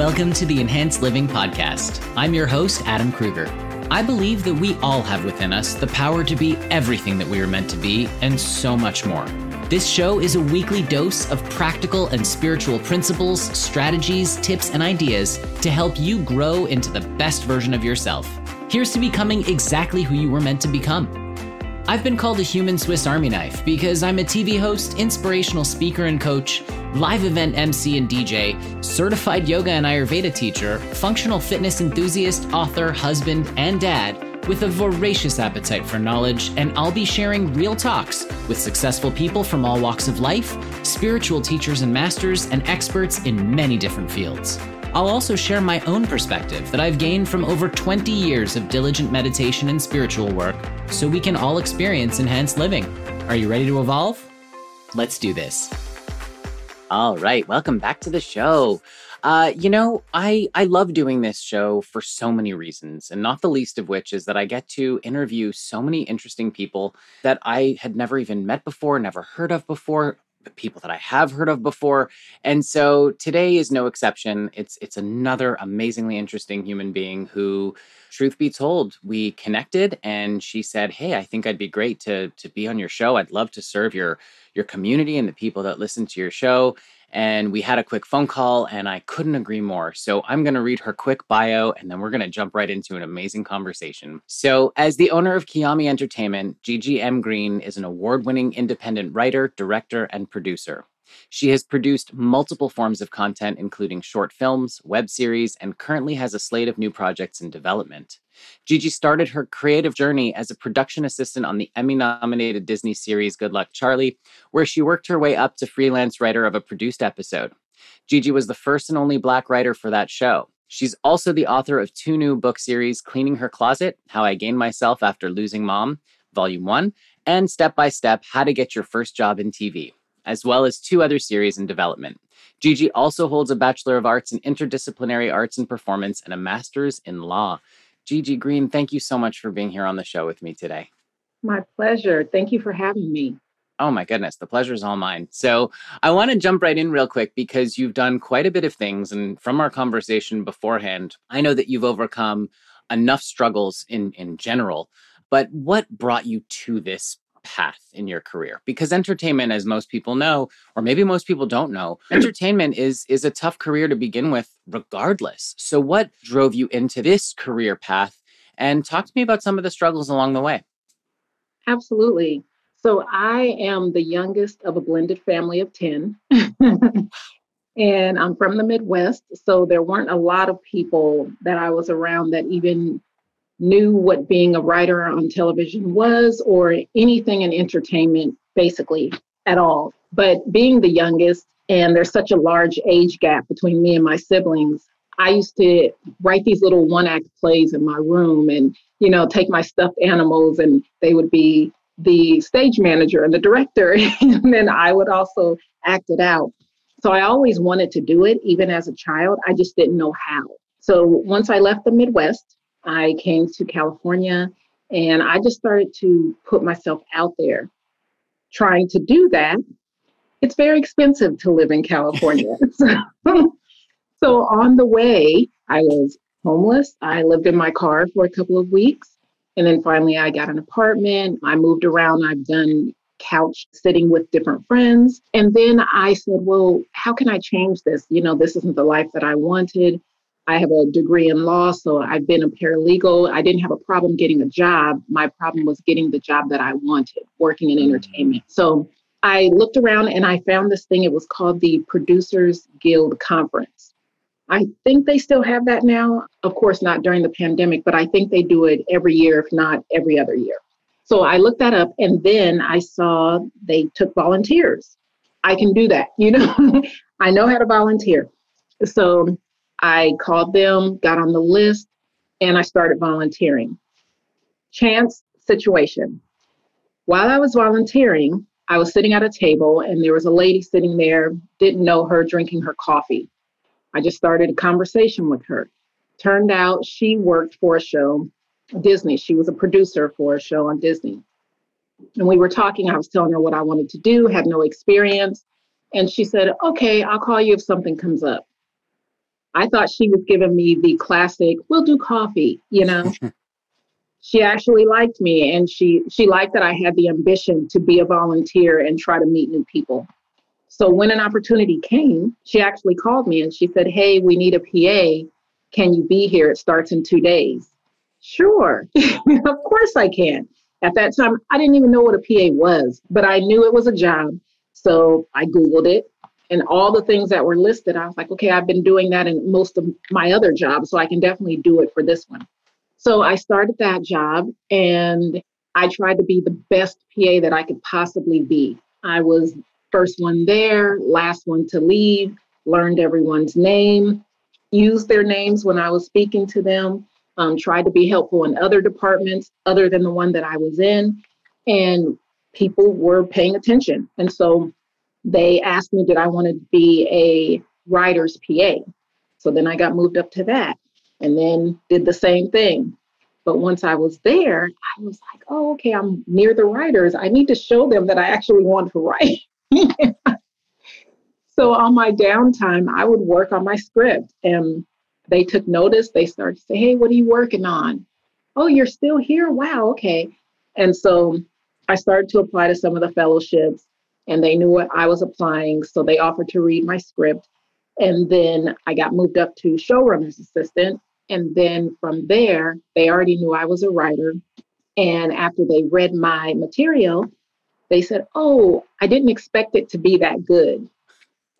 Welcome to the Enhanced Living Podcast. I'm your host, Adam Kruger. I believe that we all have within us the power to be everything that we are meant to be and so much more. This show is a weekly dose of practical and spiritual principles, strategies, tips, and ideas to help you grow into the best version of yourself. Here's to becoming exactly who you were meant to become. I've been called a human Swiss Army knife because I'm a TV host, inspirational speaker and coach, live event MC and DJ, certified yoga and Ayurveda teacher, functional fitness enthusiast, author, husband, and dad with a voracious appetite for knowledge, and I'll be sharing real talks with successful people from all walks of life, spiritual teachers and masters, and experts in many different fields. I'll also share my own perspective that I've gained from over 20 years of diligent meditation and spiritual work so we can all experience enhanced living. Are you ready to evolve? Let's do this. All right, welcome back to the show. Uh, you know, I I love doing this show for so many reasons, and not the least of which is that I get to interview so many interesting people that I had never even met before, never heard of before, people that I have heard of before. And so today is no exception. It's it's another amazingly interesting human being who truth be told, we connected and she said, "Hey, I think I'd be great to to be on your show. I'd love to serve your your community and the people that listen to your show." And we had a quick phone call, and I couldn't agree more. So I'm going to read her quick bio, and then we're going to jump right into an amazing conversation. So, as the owner of Kiami Entertainment, GGM Green is an award winning independent writer, director, and producer. She has produced multiple forms of content, including short films, web series, and currently has a slate of new projects in development. Gigi started her creative journey as a production assistant on the Emmy nominated Disney series Good Luck Charlie, where she worked her way up to freelance writer of a produced episode. Gigi was the first and only Black writer for that show. She's also the author of two new book series Cleaning Her Closet, How I Gained Myself After Losing Mom, Volume 1, and Step by Step How to Get Your First Job in TV, as well as two other series in development. Gigi also holds a Bachelor of Arts in Interdisciplinary Arts and Performance and a Master's in Law. Gigi Green, thank you so much for being here on the show with me today. My pleasure. Thank you for having me. Oh my goodness, the pleasure is all mine. So I want to jump right in real quick because you've done quite a bit of things. And from our conversation beforehand, I know that you've overcome enough struggles in, in general. But what brought you to this path in your career because entertainment as most people know or maybe most people don't know entertainment is is a tough career to begin with regardless. So what drove you into this career path? And talk to me about some of the struggles along the way. Absolutely. So i am the youngest of a blended family of 10 and i'm from the midwest so there weren't a lot of people that i was around that even knew what being a writer on television was or anything in entertainment, basically at all. But being the youngest, and there's such a large age gap between me and my siblings, I used to write these little one act plays in my room and, you know, take my stuffed animals and they would be the stage manager and the director. and then I would also act it out. So I always wanted to do it, even as a child. I just didn't know how. So once I left the Midwest, I came to California and I just started to put myself out there trying to do that. It's very expensive to live in California. so, on the way, I was homeless. I lived in my car for a couple of weeks. And then finally, I got an apartment. I moved around. I've done couch sitting with different friends. And then I said, well, how can I change this? You know, this isn't the life that I wanted. I have a degree in law, so I've been a paralegal. I didn't have a problem getting a job. My problem was getting the job that I wanted, working in mm-hmm. entertainment. So I looked around and I found this thing. It was called the Producers Guild Conference. I think they still have that now. Of course, not during the pandemic, but I think they do it every year, if not every other year. So I looked that up and then I saw they took volunteers. I can do that, you know, I know how to volunteer. So I called them, got on the list, and I started volunteering. Chance situation. While I was volunteering, I was sitting at a table and there was a lady sitting there, didn't know her drinking her coffee. I just started a conversation with her. Turned out she worked for a show, Disney. She was a producer for a show on Disney. And we were talking. I was telling her what I wanted to do, had no experience. And she said, Okay, I'll call you if something comes up. I thought she was giving me the classic, we'll do coffee, you know. she actually liked me and she she liked that I had the ambition to be a volunteer and try to meet new people. So when an opportunity came, she actually called me and she said, "Hey, we need a PA. Can you be here? It starts in 2 days." Sure. of course I can. At that time, I didn't even know what a PA was, but I knew it was a job. So I Googled it and all the things that were listed. I was like, okay, I've been doing that in most of my other jobs, so I can definitely do it for this one. So I started that job and I tried to be the best PA that I could possibly be. I was first one there, last one to leave, learned everyone's name, used their names when I was speaking to them, um, tried to be helpful in other departments other than the one that I was in. And people were paying attention. And so they asked me, did I want to be a writer's PA? So then I got moved up to that and then did the same thing. But once I was there, I was like, oh, okay, I'm near the writers. I need to show them that I actually want to write. so on my downtime, I would work on my script and they took notice. They started to say, hey, what are you working on? Oh, you're still here? Wow, okay. And so I started to apply to some of the fellowships and they knew what I was applying. So they offered to read my script. And then I got moved up to showrunner's assistant. And then from there, they already knew I was a writer. And after they read my material, they said, Oh, I didn't expect it to be that good.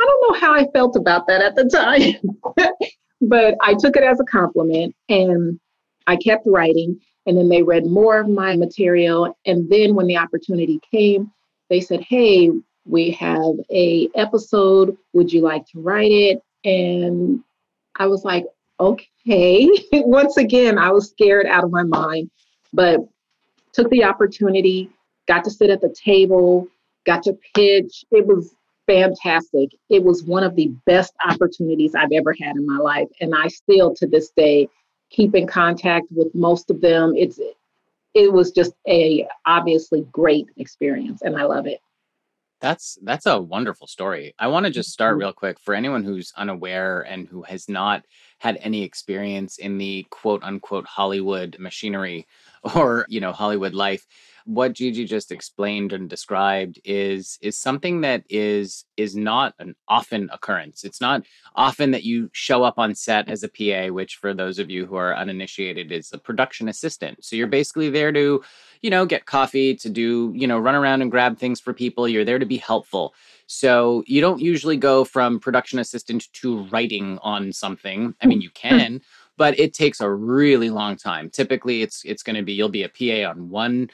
I don't know how I felt about that at the time, but I took it as a compliment and I kept writing. And then they read more of my material. And then when the opportunity came, they said, "Hey, we have a episode. Would you like to write it?" And I was like, "Okay." Once again, I was scared out of my mind, but took the opportunity, got to sit at the table, got to pitch. It was fantastic. It was one of the best opportunities I've ever had in my life, and I still to this day keep in contact with most of them. It's it was just a obviously great experience and I love it. That's that's a wonderful story. I want to just start mm-hmm. real quick for anyone who's unaware and who has not had any experience in the quote unquote Hollywood machinery or, you know, Hollywood life what Gigi just explained and described is is something that is is not an often occurrence. It's not often that you show up on set as a PA, which for those of you who are uninitiated is a production assistant. So you're basically there to, you know, get coffee, to do, you know, run around and grab things for people. You're there to be helpful. So you don't usually go from production assistant to writing on something. I mean, you hmm. can, but it takes a really long time. Typically it's it's going to be you'll be a PA on one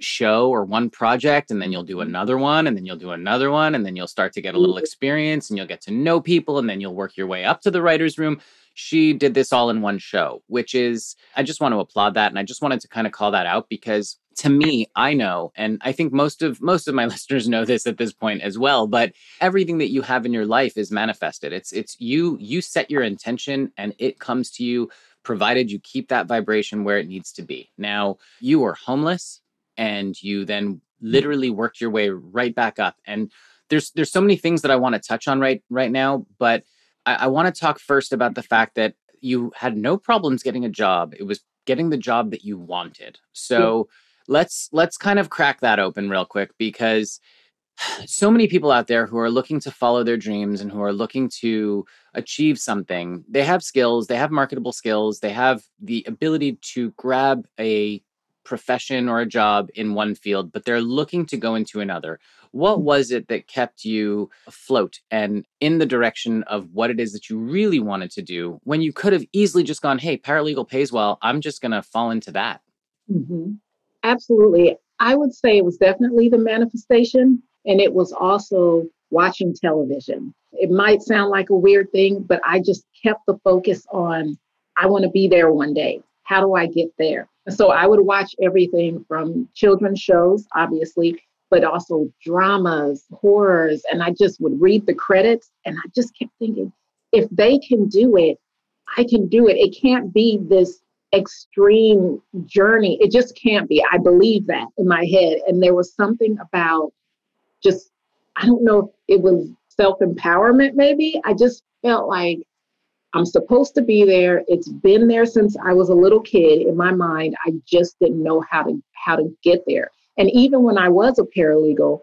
show or one project and then you'll do mm-hmm. another one and then you'll do another one and then you'll start to get a little mm-hmm. experience and you'll get to know people and then you'll work your way up to the writer's room. She did this all in one show, which is, I just want to applaud that. And I just wanted to kind of call that out because to me i know and i think most of most of my listeners know this at this point as well but everything that you have in your life is manifested it's it's you you set your intention and it comes to you provided you keep that vibration where it needs to be now you were homeless and you then literally worked your way right back up. And there's there's so many things that I want to touch on right right now, but I, I want to talk first about the fact that you had no problems getting a job. It was getting the job that you wanted. So yeah. let's let's kind of crack that open real quick because so many people out there who are looking to follow their dreams and who are looking to achieve something they have skills they have marketable skills they have the ability to grab a profession or a job in one field, but they're looking to go into another. What mm. was it that kept you afloat and in the direction of what it is that you really wanted to do when you could have easily just gone, hey, paralegal pays well, I'm just going to fall into that? Mm-hmm. Absolutely. I would say it was definitely the manifestation, and it was also watching television. It might sound like a weird thing, but I just kept the focus on I want to be there one day. How do I get there? So I would watch everything from children's shows, obviously, but also dramas, horrors. And I just would read the credits and I just kept thinking, if they can do it, I can do it. It can't be this extreme journey. It just can't be. I believe that in my head. And there was something about just, I don't know if it was self empowerment, maybe. I just felt like I'm supposed to be there. It's been there since I was a little kid in my mind. I just didn't know how to how to get there. And even when I was a paralegal,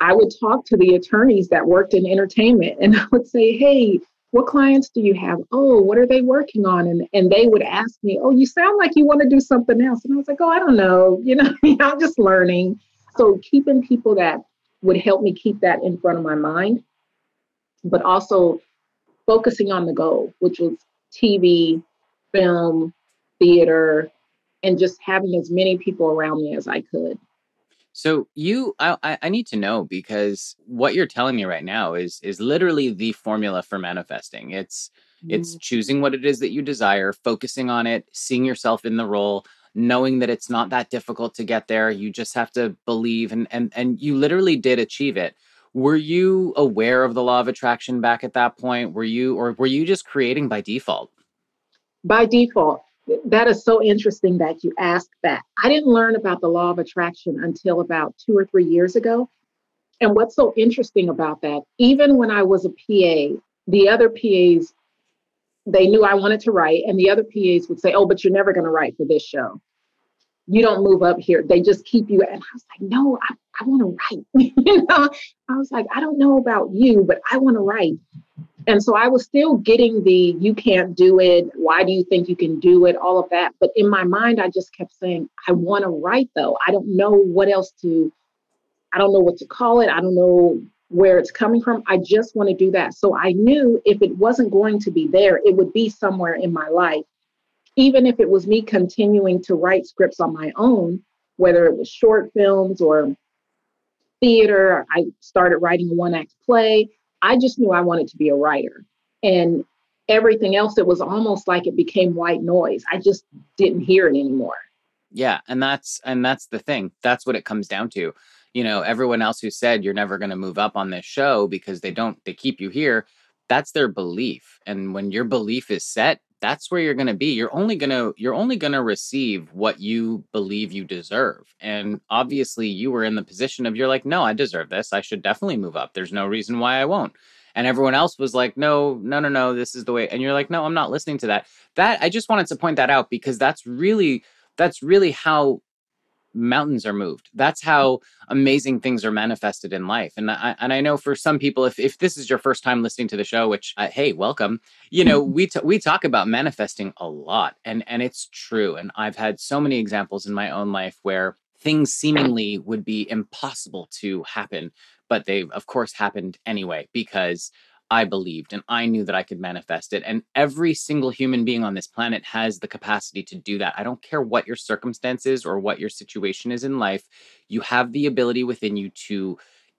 I would talk to the attorneys that worked in entertainment and I would say, "Hey, what clients do you have? Oh, what are they working on?" And and they would ask me, "Oh, you sound like you want to do something else." And I was like, "Oh, I don't know. You know, I'm just learning." So keeping people that would help me keep that in front of my mind, but also focusing on the goal, which was TV, film, theater, and just having as many people around me as I could. So you, I, I need to know because what you're telling me right now is is literally the formula for manifesting. It's mm. it's choosing what it is that you desire, focusing on it, seeing yourself in the role, knowing that it's not that difficult to get there. You just have to believe, and and and you literally did achieve it. Were you aware of the law of attraction back at that point? Were you, or were you just creating by default? By default. That is so interesting that you asked that. I didn't learn about the law of attraction until about two or three years ago. And what's so interesting about that, even when I was a PA, the other PAs, they knew I wanted to write, and the other PAs would say, Oh, but you're never going to write for this show you don't move up here. They just keep you. And I was like, no, I, I want to write. you know, I was like, I don't know about you, but I want to write. And so I was still getting the you can't do it. Why do you think you can do it? All of that. But in my mind, I just kept saying, I want to write though. I don't know what else to, I don't know what to call it. I don't know where it's coming from. I just want to do that. So I knew if it wasn't going to be there, it would be somewhere in my life even if it was me continuing to write scripts on my own, whether it was short films or theater, I started writing a one act play. I just knew I wanted to be a writer. And everything else, it was almost like it became white noise. I just didn't hear it anymore. Yeah. And that's, and that's the thing. That's what it comes down to. You know, everyone else who said you're never going to move up on this show because they don't, they keep you here. That's their belief. And when your belief is set, that's where you're going to be. You're only going to you're only going to receive what you believe you deserve and mm. obviously you were in the position of you're like no i deserve this. I should definitely move up. There's no reason why i won't. And everyone else was like no no no no this is the way and you're like no i'm not listening to that. That i just wanted to point that out because that's really that's really how mountains are moved. That's how amazing things are manifested in life. And I and I know for some people, if if this is your first time listening to the show, which uh, hey, welcome. You know, we t- we talk about manifesting a lot, and and it's true. And I've had so many examples in my own life where things seemingly would be impossible to happen, but they of course happened anyway because I believed and I knew that I could manifest it. And every single human being on this planet has the capacity to do that. I don't care what your circumstances or what your situation is in life, you have the ability within you to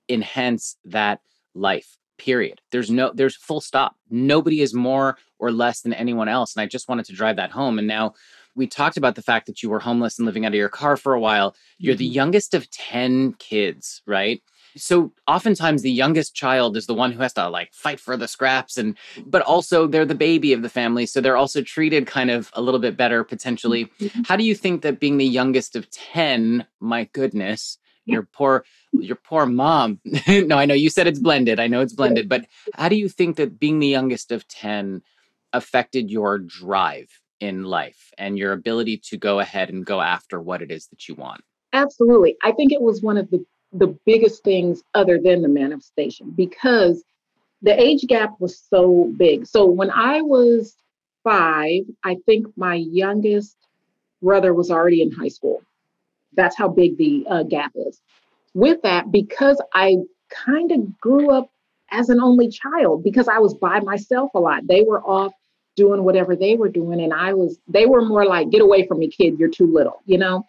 enhance that life. Period. There's no, there's full stop. Nobody is more or less than anyone else. And I just wanted to drive that home. And now we talked about the fact that you were homeless and living out of your car for a while. You're mm-hmm. the youngest of 10 kids, right? So oftentimes the youngest child is the one who has to like fight for the scraps and but also they're the baby of the family so they're also treated kind of a little bit better potentially. Mm-hmm. How do you think that being the youngest of 10, my goodness, your poor your poor mom. no, I know you said it's blended. I know it's blended, but how do you think that being the youngest of 10 affected your drive in life and your ability to go ahead and go after what it is that you want? Absolutely. I think it was one of the the biggest things other than the manifestation because the age gap was so big. So when I was five, I think my youngest brother was already in high school. That's how big the uh, gap is. With that, because I kind of grew up as an only child because I was by myself a lot. They were off doing whatever they were doing, and I was, they were more like, get away from me, kid, you're too little, you know?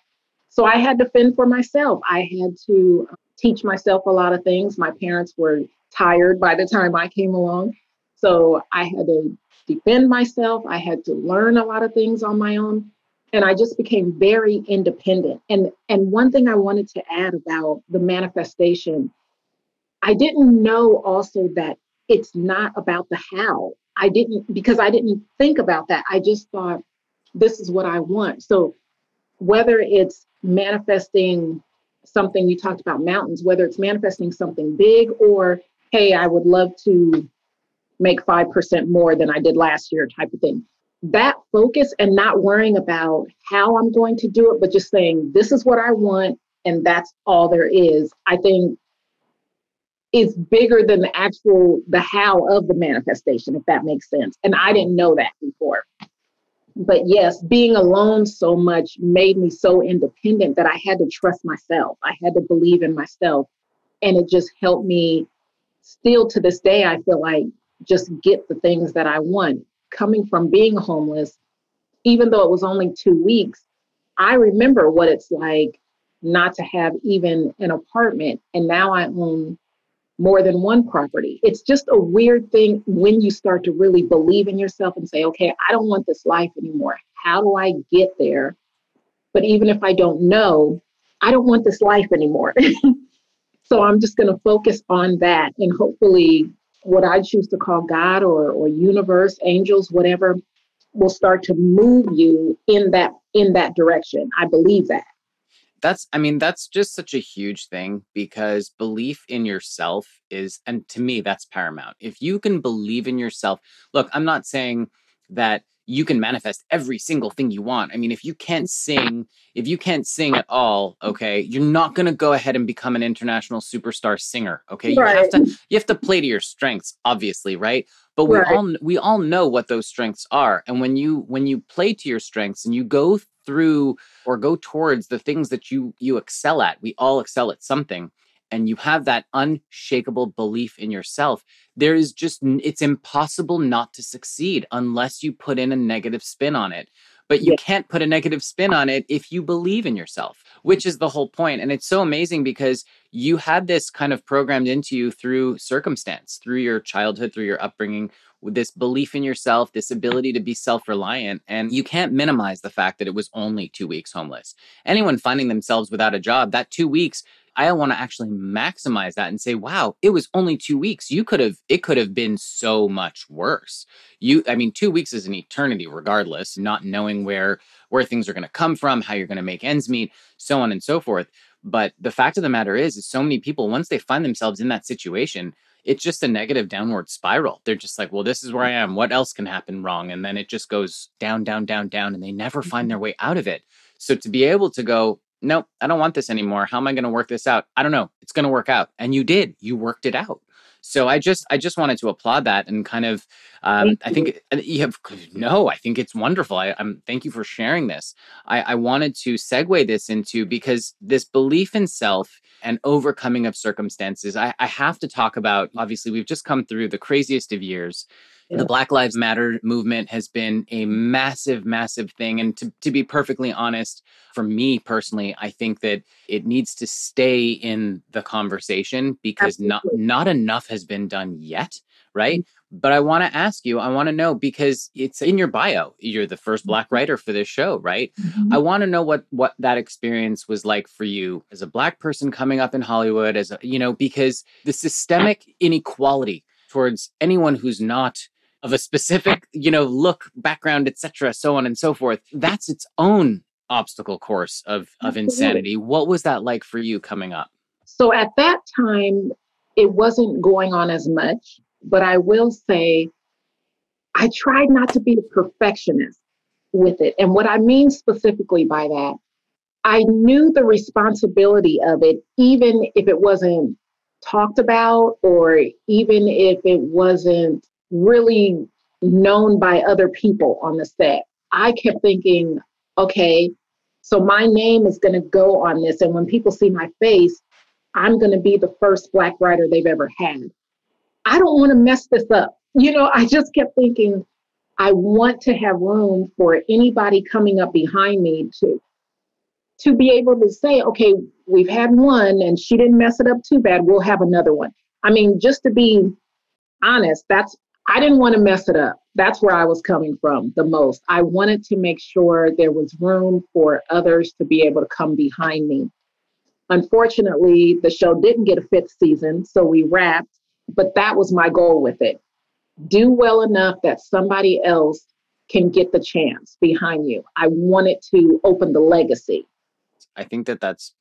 So I had to fend for myself. I had to um, teach myself a lot of things. My parents were tired by the time I came along. So I had to defend myself. I had to learn a lot of things on my own. And I just became very independent. And, and one thing I wanted to add about the manifestation, I didn't know also that it's not about the how. I didn't, because I didn't think about that. I just thought, this is what I want. So whether it's manifesting something you talked about mountains, whether it's manifesting something big or, hey, I would love to make 5% more than I did last year, type of thing. That focus and not worrying about how I'm going to do it, but just saying, this is what I want, and that's all there is, I think is bigger than the actual the how of the manifestation if that makes sense and i didn't know that before but yes being alone so much made me so independent that i had to trust myself. I had to believe in myself. And it just helped me still to this day i feel like just get the things that i want. Coming from being homeless even though it was only two weeks i remember what it's like not to have even an apartment. And now i own more than one property. It's just a weird thing when you start to really believe in yourself and say okay i don't want this life anymore. How do i get there? But even if i don't know i don't want this life anymore. So i'm just going to focus on that and hopefully what i choose to call god or or universe angels whatever will start to move you in that in that direction. I believe that that's i mean that's just such a huge thing because belief in yourself is and to me that's paramount. If you can believe in yourself look i'm not saying that you can manifest every single thing you want. I mean if you can't sing if you can't sing at all okay you're not going to go ahead and become an international superstar singer okay? Right. you have to you have to play to your strengths obviously right but we right. all we all know what those strengths are and when you when you play to your strengths and you go through or go towards the things that you you excel at we all excel at something and you have that unshakable belief in yourself there is just it's impossible not to succeed unless you put in a negative spin on it but you yeah. can't put a negative spin on it if you believe in yourself which is the whole point. and it's so amazing because you had this kind of programmed into you through circumstance through your childhood through your upbringing with this belief in yourself, this ability to be self reliant. And you can't minimize the fact that it was only two weeks homeless. Anyone finding themselves without a job, that two weeks, I want to actually maximize that and say, wow, it was only two weeks. You could have, it could have been so much worse. You, I mean, two weeks is an eternity, regardless, not knowing where, where things are going to come from, how you're going to make ends meet, so on and so forth. But the fact of the matter is, is so many people, once they find themselves in that situation, it's just a negative downward spiral. They're just like, well, this is where I am. What else can happen wrong? And then it just goes down, down, down, down, and they never find their mm-hmm. way out of it. So to be able to go, nope, I don't want this anymore. How am I going to work this out? I don't know. It's going to work out. And you did. You worked it out. So I just I just wanted to applaud that and kind of um, I think you have no I think it's wonderful. I, am thank you for sharing this. I, I wanted to segue this into because this belief in self and overcoming of circumstances. I, I have to talk about obviously we've just come through the craziest of years the Black Lives Matter movement has been a massive, massive thing. And to, to be perfectly honest, for me personally, I think that it needs to stay in the conversation because not not enough has been done yet, right? Mm-hmm. But I want to ask you, I want to know because it's in your bio. You're the first black mm-hmm. writer for this show, right? Mm-hmm. I want to know what what that experience was like for you as a black person coming up in Hollywood as a, you know, because the systemic inequality towards anyone who's not of a specific, you know, look, background, etc., so on and so forth. That's its own obstacle course of of insanity. What was that like for you coming up? So at that time, it wasn't going on as much, but I will say I tried not to be a perfectionist with it. And what I mean specifically by that, I knew the responsibility of it, even if it wasn't talked about or even if it wasn't really known by other people on the set. I kept thinking, okay, so my name is going to go on this. And when people see my face, I'm going to be the first Black writer they've ever had. I don't want to mess this up. You know, I just kept thinking, I want to have room for anybody coming up behind me to to be able to say, okay, we've had one and she didn't mess it up too bad. We'll have another one. I mean, just to be honest, that's I didn't want to mess it up. That's where I was coming from the most. I wanted to make sure there was room for others to be able to come behind me. Unfortunately, the show didn't get a fifth season, so we wrapped, but that was my goal with it. Do well enough that somebody else can get the chance behind you. I wanted to open the legacy. I think that that's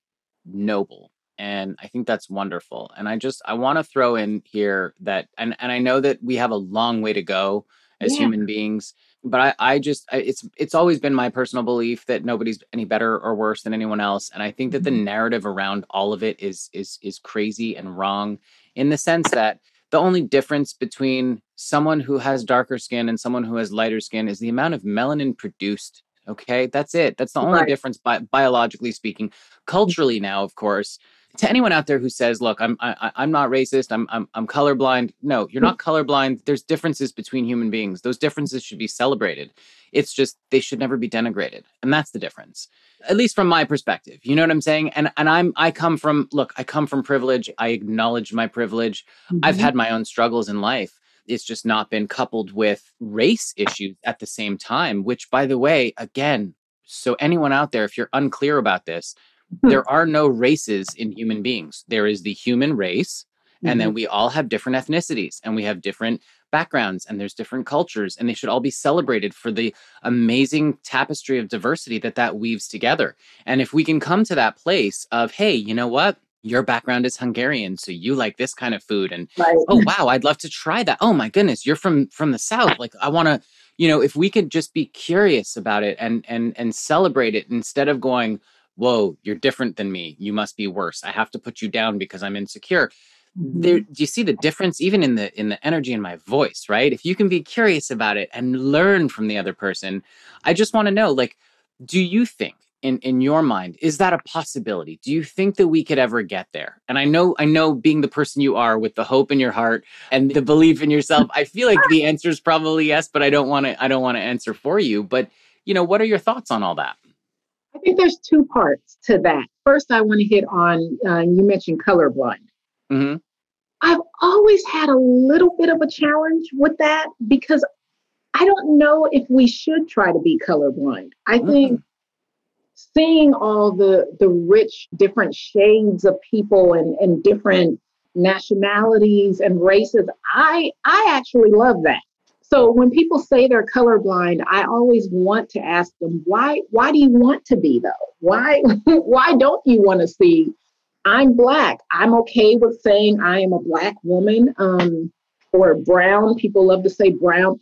noble and I think that's wonderful. And I just I want to throw in here that and and I know that we have a long way to go as yeah. human beings but I, I just I, it's it's always been my personal belief that nobody's any better or worse than anyone else and i think that the mm-hmm. narrative around all of it is is is crazy and wrong in the sense that the only difference between someone who has darker skin and someone who has lighter skin is the amount of melanin produced okay that's it that's the only right. difference bi- biologically speaking culturally now of course to anyone out there who says, "Look, I'm I, I'm not racist. I'm I'm I'm colorblind." No, you're not colorblind. There's differences between human beings. Those differences should be celebrated. It's just they should never be denigrated, and that's the difference. At least from my perspective, you know what I'm saying. And and I'm I come from look, I come from privilege. I acknowledge my privilege. Mm-hmm. I've had my own struggles in life. It's just not been coupled with race issues at the same time. Which, by the way, again, so anyone out there, if you're unclear about this. There are no races in human beings. There is the human race, mm-hmm. and then mm-hmm. we all have different ethnicities and we have different backgrounds and there's different cultures, and they should all be celebrated for the amazing tapestry of diversity that that weaves together. And if we can come to that place of, hey, you know what? Your background is Hungarian, so you like this kind of food, and right. oh wow, I'd love to try that. Oh my goodness, you're from from the south. Like I want to, you know, if we could just be curious about it and and and celebrate it instead of going, whoa, you're different than me. You must be worse. I have to put you down because I'm insecure. Mm-hmm. There, do you see the difference even in the in the energy in my voice, right? If you can be curious about it and learn from the other person, I just want to know, like, do you think in in your mind is that a possibility do you think that we could ever get there and i know i know being the person you are with the hope in your heart and the belief in yourself i feel like the answer is probably yes but i don't want to i don't want to answer for you but you know what are your thoughts on all that I think there's two parts to that. First, I want to hit on uh, you mentioned colorblind. Mm-hmm. I've always had a little bit of a challenge with that because I don't know if we should try to be colorblind. I mm-hmm. think seeing all the the rich different shades of people and, and different nationalities and races, I I actually love that. So when people say they're colorblind, I always want to ask them, why why do you want to be though? Why why don't you want to see I'm black. I'm okay with saying I am a black woman um, or brown. People love to say brown.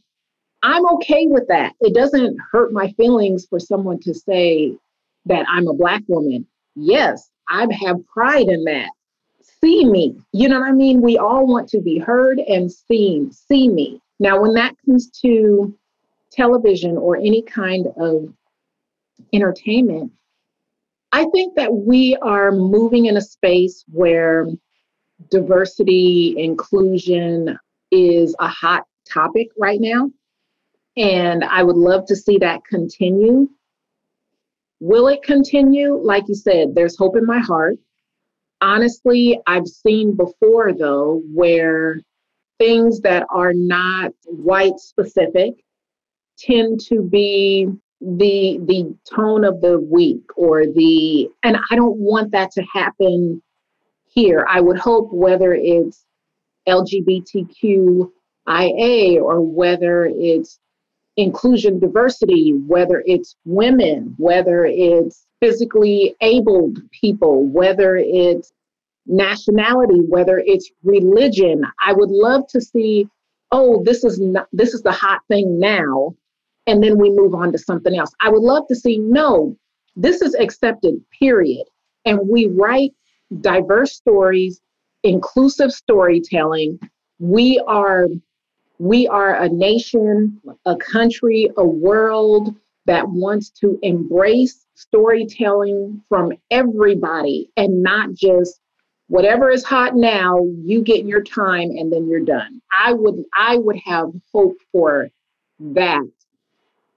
I'm okay with that. It doesn't hurt my feelings for someone to say that I'm a black woman. Yes, I have pride in that. See me. You know what I mean? We all want to be heard and seen. See me. Now, when that comes to television or any kind of entertainment, I think that we are moving in a space where diversity, inclusion is a hot topic right now. And I would love to see that continue. Will it continue? Like you said, there's hope in my heart. Honestly, I've seen before, though, where things that are not white specific tend to be the the tone of the week or the and I don't want that to happen here. I would hope whether it's LGBTQIA or whether it's inclusion diversity, whether it's women, whether it's physically abled people, whether it's nationality, whether it's religion. I would love to see, oh, this is not, this is the hot thing now, and then we move on to something else. I would love to see, no, this is accepted, period. And we write diverse stories, inclusive storytelling. We are we are a nation, a country, a world that wants to embrace storytelling from everybody and not just whatever is hot now, you get your time and then you're done. I would I would have hope for that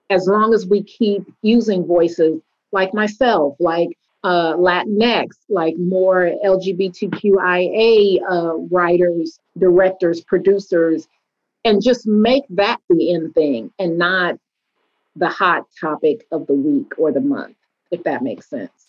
as long as we keep using voices like myself, like uh, Latinx, like more LGBTQIA uh, writers, directors, producers, and just make that the end thing and not the hot topic of the week or the month, if that makes sense.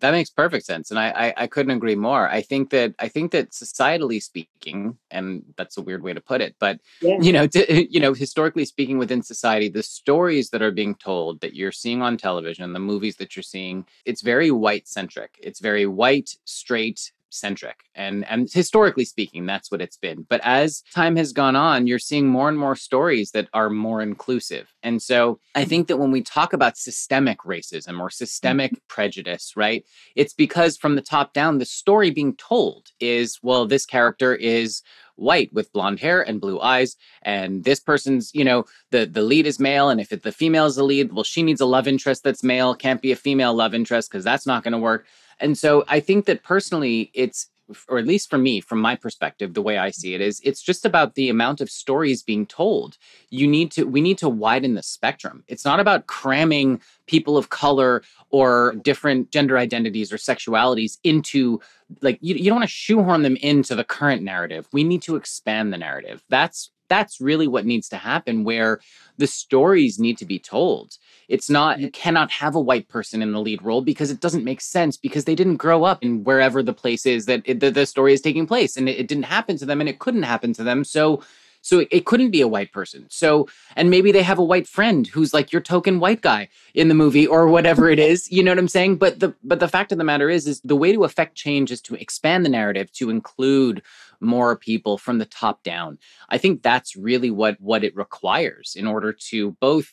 That makes perfect sense, and I, I, I couldn't agree more. I think that I think that societally speaking, and that's a weird way to put it, but yeah. you know, to, you know, historically speaking, within society, the stories that are being told that you're seeing on television, the movies that you're seeing, it's very white centric. It's very white, straight, centric. And and historically speaking that's what it's been. But as time has gone on you're seeing more and more stories that are more inclusive. And so i think that when we talk about systemic racism or systemic mm-hmm. prejudice right it's because from the top down the story being told is well this character is white with blonde hair and blue eyes and this person's you know the the lead is male and if it, the female is the lead well she needs a love interest that's male can't be a female love interest because that's not going to work and so I think that personally, it's or at least for me, from my perspective, the way I see it is it's just about the amount of stories being told. You need to, we need to widen the spectrum. It's not about cramming people of color or different gender identities or sexualities into, like, you, you don't want to shoehorn them into the current narrative. We need to expand the narrative. That's that's really what needs to happen where the stories need to be told. It's not you cannot have a white person in the lead role because it doesn't make sense because they didn't grow up in wherever the place is that it, the, the, story is taking place and it, it, didn't happen to them and it couldn't happen to them. So so it, it couldn't be a white person. So and maybe they have a white friend who's like your token white guy in the movie or whatever it is you know what i'm saying? But the but the fact of the matter is is the way to affect change is to expand the narrative to include more people from the top down. I think that's really what what it requires in order to both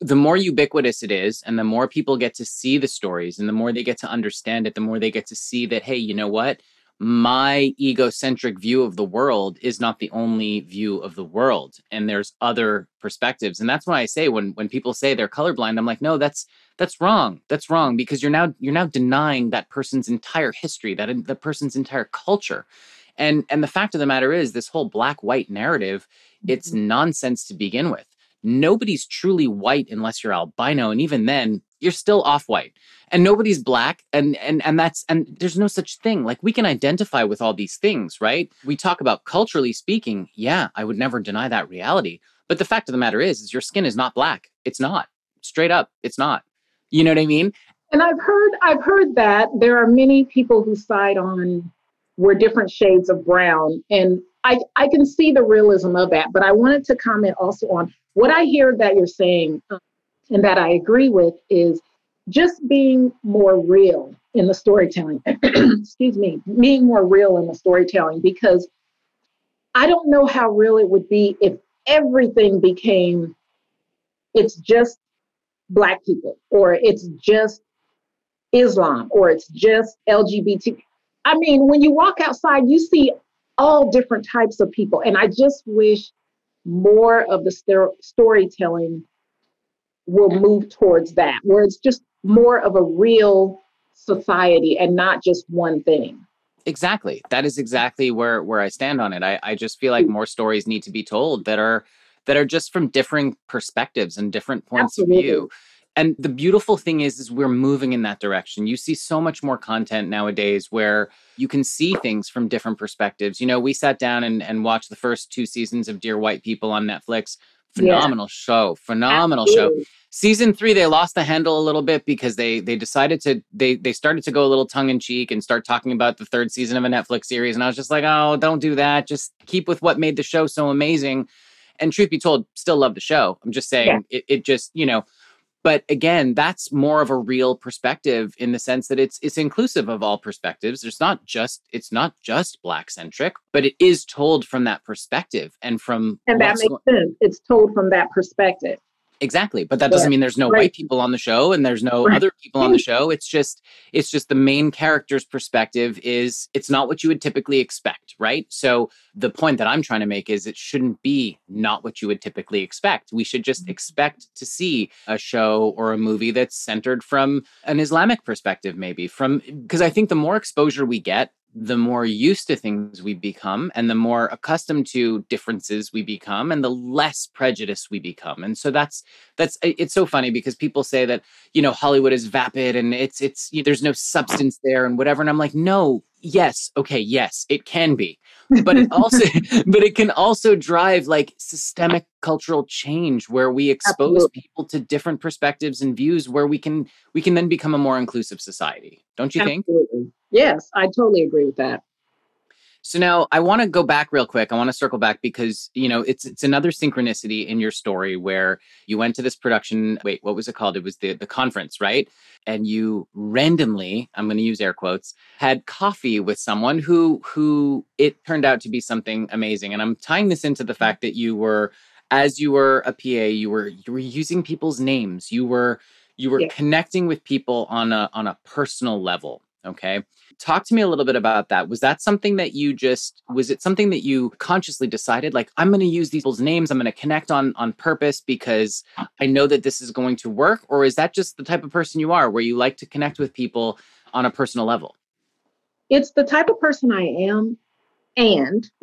the more ubiquitous it is and the more people get to see the stories and the more they get to understand it the more they get to see that hey you know what? My egocentric view of the world is not the only view of the world and there's other perspectives. And that's why i say when when people say they're colorblind i'm like no that's that's wrong. That's wrong because you're now you're now denying that person's entire history that the person's entire culture and and the fact of the matter is this whole black white narrative, it's mm-hmm. nonsense to begin with. Nobody's truly white unless you're albino and even then you're still off white. And nobody's black and and and that's and there's no such thing. Like we can identify with all these things, right? We talk about culturally speaking, yeah, I would never deny that reality. But the fact of the matter is is your skin is not black. It's not. Straight up, it's not. You know what I mean? And I've heard I've heard that there are many people who side on were different shades of brown. And I, I can see the realism of that, but I wanted to comment also on what I hear that you're saying um, and that I agree with is just being more real in the storytelling. Excuse me, being more real in the storytelling because I don't know how real it would be if everything became it's just black people or it's just Islam or it's just LGBT. I mean, when you walk outside, you see all different types of people. And I just wish more of the st- storytelling will move towards that, where it's just more of a real society and not just one thing. Exactly. That is exactly where where I stand on it. I, I just feel like mm. more stories need to be told that are that are just from different perspectives and different points Absolutely. of view and the beautiful thing is is we're moving in that direction. You see so much more content nowadays where you can see things from different perspectives. You know we sat down and, and watched the first two seasons of dear white people on netflix. Phenomenal yeah. show phenomenal Absolutely. show season three they lost the handle a little bit because they they decided to they they started to go a little tongue-in-cheek and start talking about the third season of a netflix series. And i was just like oh don't do that. Just keep with what made the show so amazing. And truth be told still love the show. I'm just saying yeah. it, it just you know but again that's more of a real perspective in the sense that it's it's inclusive of all perspectives. There's not just it's not just black centric but it is told from that perspective and from and that makes sense. It's told from that perspective Exactly. But that doesn't mean there's no right. white people on the show and there's no right. other people on the show. It's just it's just the main character's perspective is it's not what you would typically expect, right? So the point that I'm trying to make is it shouldn't be not what you would typically expect. We should just mm-hmm. expect to see a show or a movie that's centered from an Islamic perspective maybe from because I think the more exposure we get the more used to things we become and the more accustomed to differences we become and the less prejudice we become. And so that's that's it's so funny because people say that you know hollywood is vapid and it's it's there's no substance there and whatever. And i'm like no yes okay yes it can be but it also but it can also drive like systemic cultural change where we expose Absolutely. people to different perspectives and views where we can we can then become a more inclusive society don't you Absolutely. think Yes, I totally agree with that. So now I want to go back real quick. I want to circle back because, you know, it's it's another synchronicity in your story where you went to this production, wait, what was it called? It was the the conference, right? And you randomly, I'm going to use air quotes, had coffee with someone who who it turned out to be something amazing. And I'm tying this into the mm. fact that you were as you were a PA, you were you were using people's names. You were you were yeah. connecting with people on a on a personal level, okay? Talk to me a little bit about that. Was that something that you just was it something that you consciously decided like I'm going to use these people's names, I'm going to connect on on purpose because I know that this is going to work or is that just the type of person you are where you like to connect with people on a personal level? It's the type of person I am and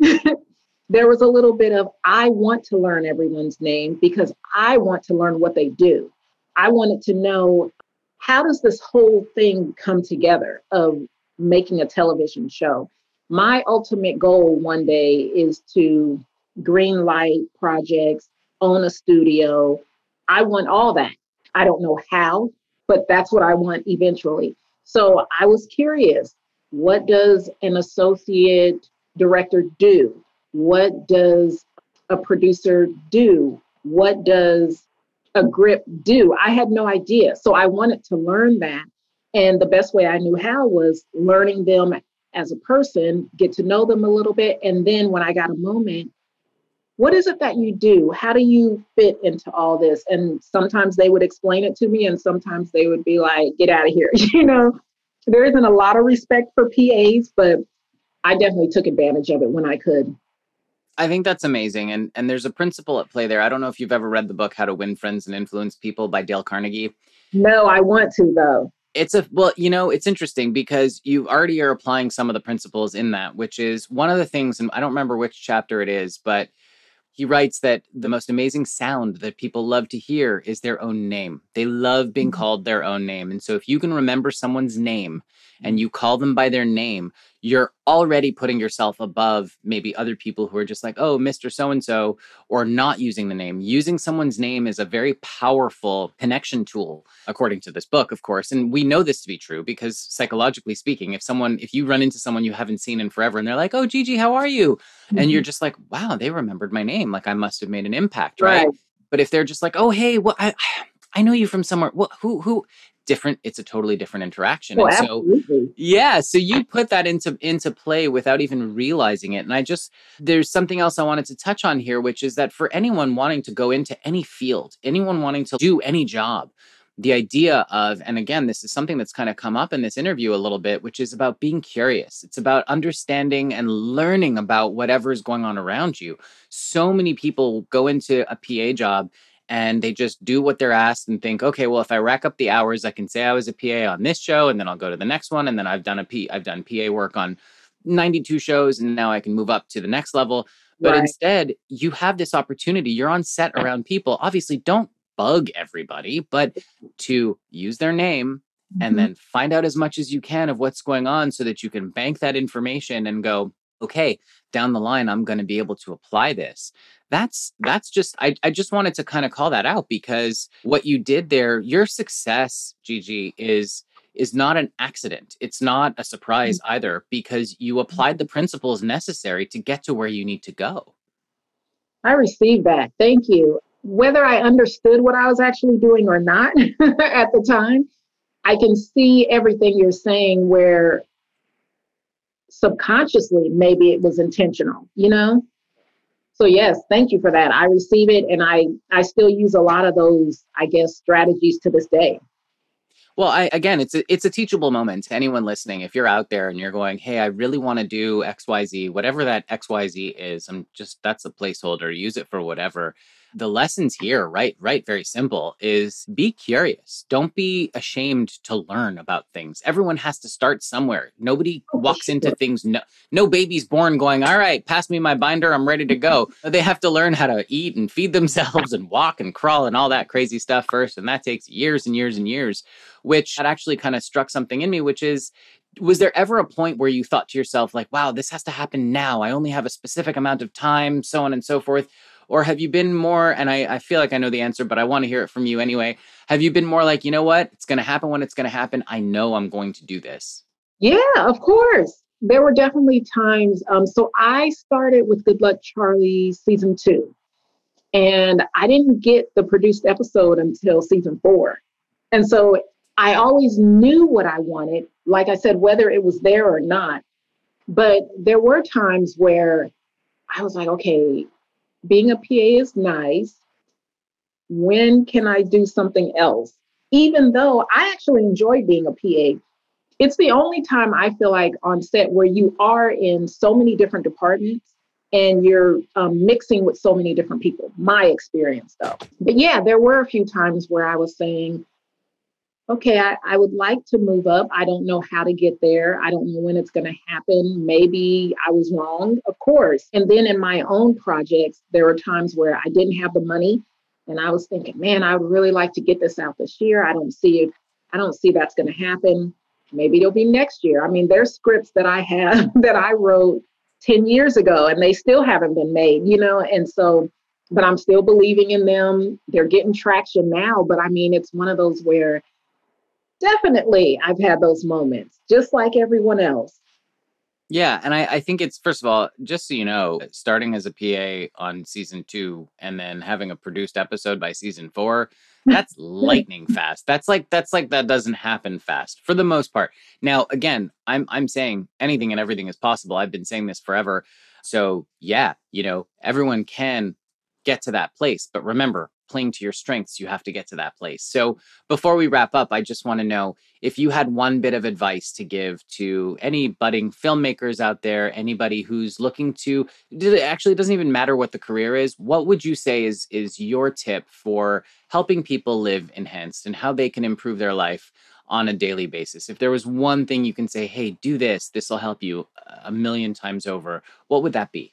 there was a little bit of I want to learn everyone's name because I want to learn what they do. I wanted to know how does this whole thing come together of making a television show. My ultimate goal one day is to green light projects, own a studio. I want all that. I don't know how, but that's what I want eventually. So I was curious what does an associate director do? What does a producer do? What does a grip do? I had no idea. So I wanted to learn that. And the best way I knew how was learning them as a person, get to know them a little bit. And then when I got a moment, what is it that you do? How do you fit into all this? And sometimes they would explain it to me, and sometimes they would be like, get out of here. you know, there isn't a lot of respect for PAs, but I definitely took advantage of it when I could. I think that's amazing. And and there's a principle at play there. I don't know if you've ever read the book How to Win Friends and Influence People by Dale Carnegie. No, I want to though it's a well you know it's interesting because you already are applying some of the principles in that which is one of the things and i don't remember which chapter it is but he writes that the most amazing sound that people love to hear is their own name. They love being mm-hmm. called their own name. And so if you can remember someone's name and you call them by their name you're already putting yourself above maybe other people who are just like, oh, Mr. So and so, or not using the name. Using someone's name is a very powerful connection tool, according to this book, of course. And we know this to be true because psychologically speaking, if someone, if you run into someone you haven't seen in forever and they're like, oh, Gigi, how are you? Mm-hmm. And you're mm-hmm. just like, wow, they remembered my name. Like I must have made an impact, right? right. But if they're just like, oh, hey, well, I, I know you from somewhere. Well, who, who, different it's a totally different interaction. Oh, and so absolutely. yeah so you put that into into play without even realizing it. And i just there's something else i wanted to touch on here which is that for anyone wanting to go into any field anyone wanting to do any job the idea of and again this is something that's kind of come up in this interview a little bit which is about being curious. It's about understanding and learning about whatever is going on around you. So many people go into a pa job and they just do what they're asked and think, okay, well, if I rack up the hours, I can say I was a PA on this show, and then I'll go to the next one, and then I've done a P, I've done PA work on 92 shows, and now I can move up to the next level. But right. instead, you have this opportunity. You're on set around people. Obviously, don't bug everybody, but to use their name mm-hmm. and then find out as much as you can of what's going on so that you can bank that information and go, okay, down the line, I'm going to be able to apply this. That's that's just I, I just wanted to kind of call that out because what you did there your success gigi is is not an accident. It's not a surprise mm-hmm. either because you applied the principles necessary to get to where you need to go. I received that. Thank you. Whether i understood what i was actually doing or not at the time i can see everything you're saying where subconsciously maybe it was intentional you know? So yes thank you for that. I receive it and i i still use a lot of those i guess strategies to this day. Well i again it's a, it's a teachable moment to anyone listening. If you're out there and you're going hey i really want to do xyz whatever that xyz is i'm just that's a placeholder. Use it for whatever the lessons here, right, right, very simple, is be curious. Don't be ashamed to learn about things. Everyone has to start somewhere. Nobody oh, walks into things. No, no baby's born going, all right, pass me my binder. I'm ready to go. they have to learn how to eat and feed themselves and walk and crawl and all that crazy stuff first. And that takes years and years and years, which had actually kind of struck something in me, which is was there ever a point where you thought to yourself like wow this has to happen now i only have a specific amount of time so on and so forth or have you been more, and I, I feel like I know the answer, but I want to hear it from you anyway. Have you been more like, you know what? It's going to happen when it's going to happen. I know I'm going to do this. Yeah, of course. there were definitely times. Um, so I started with Good Luck Charlie season two, and I didn't get the produced episode until season four. And so I always knew what I wanted, like I said, whether it was there or not. But there were times where I was like, okay, being a PA is nice. When can I do something else? Even though I actually enjoy being a PA, it's the only time I feel like on set where you are in so many different departments and you're um, mixing with so many different people. My experience, though. But yeah, there were a few times where I was saying, okay, I, I would like to move up. I don't know how to get there. I don't know when it's going to happen. Maybe I was wrong, of course. And then in my own projects, there were times where I didn't have the money. And I was thinking, man, I would really like to get this out this year. I don't see it. I don't see that's going to happen. Maybe it'll be next year. I mean, there's scripts that I have that I wrote 10 years ago and they still haven't been made, you know? And so, but I'm still believing in them. They're getting traction now. But I mean, it's one of those where definitely I've had those moments, just like everyone else. Yeah, and I, I, think it's first of all, just so you know, starting as a PA on season two and then having a produced episode by season four, that's lightning fast. That's like that's like that doesn't happen fast for the most part. Now, again, I'm I'm saying anything and everything is possible. I've been saying this forever. So yeah, you know, everyone can get to that place. But remember, playing to your strengths, you have to get to that place. So before we wrap up, I just want to know if you had one bit of advice to give to any budding filmmakers out there, anybody who's looking to actually it doesn't even matter what the career is, what would you say is is your tip for helping people live enhanced and how they can improve their life on a daily basis? If there was one thing you can say, "Hey, do this. This will help you a million times over." What would that be?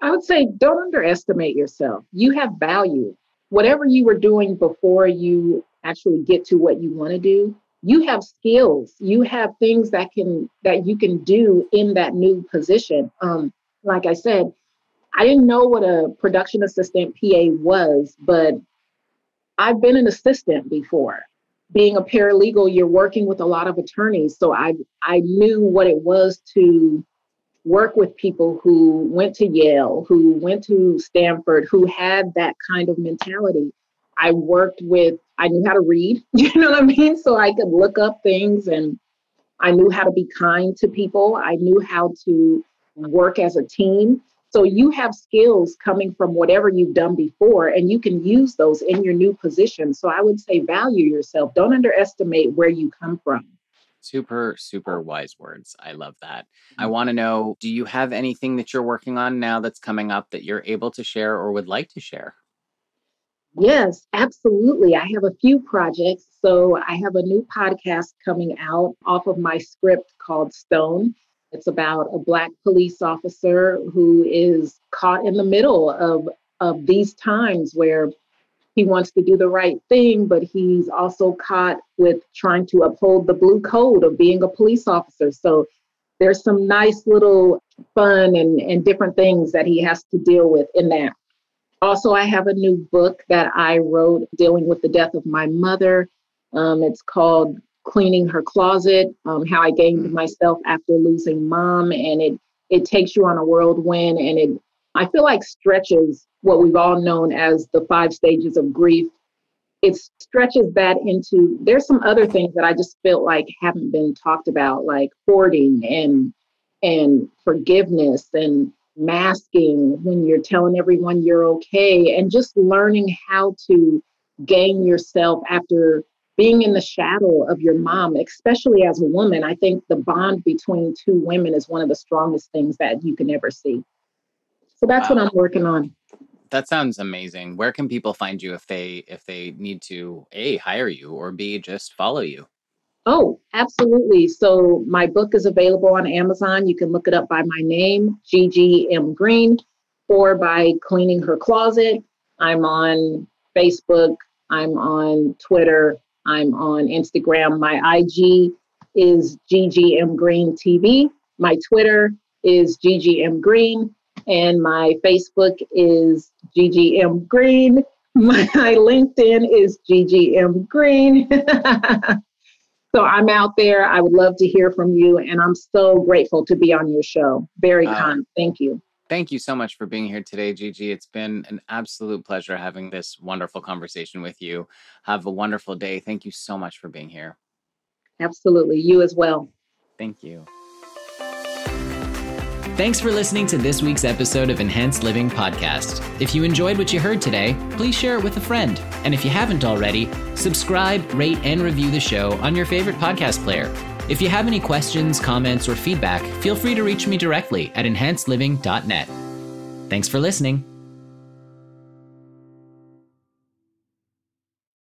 I would say don't underestimate yourself. You have value whatever you were doing before you actually get to what you want to do you have skills. You have things that can that you can do in that new position. Um, like i said i didn't know what a production assistant pa was but i've been an assistant before. Being a paralegal you're working with a lot of attorneys so i i knew what it was to work with people who went to Yale, who went to Stanford, who had that kind of mentality. I worked with, I knew how to read, you know what I mean? So I could look up things and I knew how to be kind to people. I knew how to work as a team. So you have skills coming from whatever you've done before, and you can use those in your new position. So I would say value yourself. Don't underestimate where you come from. Super, super wise words. I love that. I mm. want to know do you have anything that you're working on now that's coming up that you're able to share or would like to share? Yes, absolutely. I have a few projects. So I have a new podcast coming out off of my script called Stone. It's about a Black police officer who is caught in the middle of, of these times where he wants to do the right thing, but he's also caught with trying to uphold the blue code of being a police officer. So there's some nice little fun and, and different things that he has to deal with in that. Also, I have a new book that I wrote dealing with the death of my mother. Um, it's called Cleaning Her Closet um, How I Gained Myself After Losing Mom. And it, it takes you on a whirlwind and it I feel like stretches what we've all known as the five stages of grief. It stretches that into there's some other things that I just felt like haven't been talked about, like hoarding and and forgiveness and masking when you're telling everyone you're okay and just learning how to gain yourself after being in the shadow of your mom, especially as a woman. I think the bond between two women is one of the strongest things that you can ever see. So that's wow. what I'm working on. That sounds amazing. Where can people find you if they if they need to a hire you or b just follow you? Oh, absolutely. So my book is available on Amazon. You can look it up by my name, GGM Green, or by Cleaning Her Closet. I'm on Facebook. I'm on Twitter. I'm on Instagram. My IG is GGM Green TV. My Twitter is GGM Green and my Facebook is GGM Green. My LinkedIn is GGM Green. So I'm out there. I would love to hear from you. And I'm so grateful to be on your show. Very uh, kind. Thank you. Thank you so much for being here today, Gigi. It's been an absolute pleasure having this wonderful conversation with you. Have a wonderful day. Thank you so much for being here. Absolutely. You as well. Thank you. Thanks for listening to this week's episode of Enhanced Living Podcast. If you enjoyed what you heard today, please share it with a friend. And if you haven't already, subscribe, rate, and review the show on your favorite podcast player. If you have any questions, comments, or feedback, feel free to reach me directly at enhancedliving.net. Thanks for listening.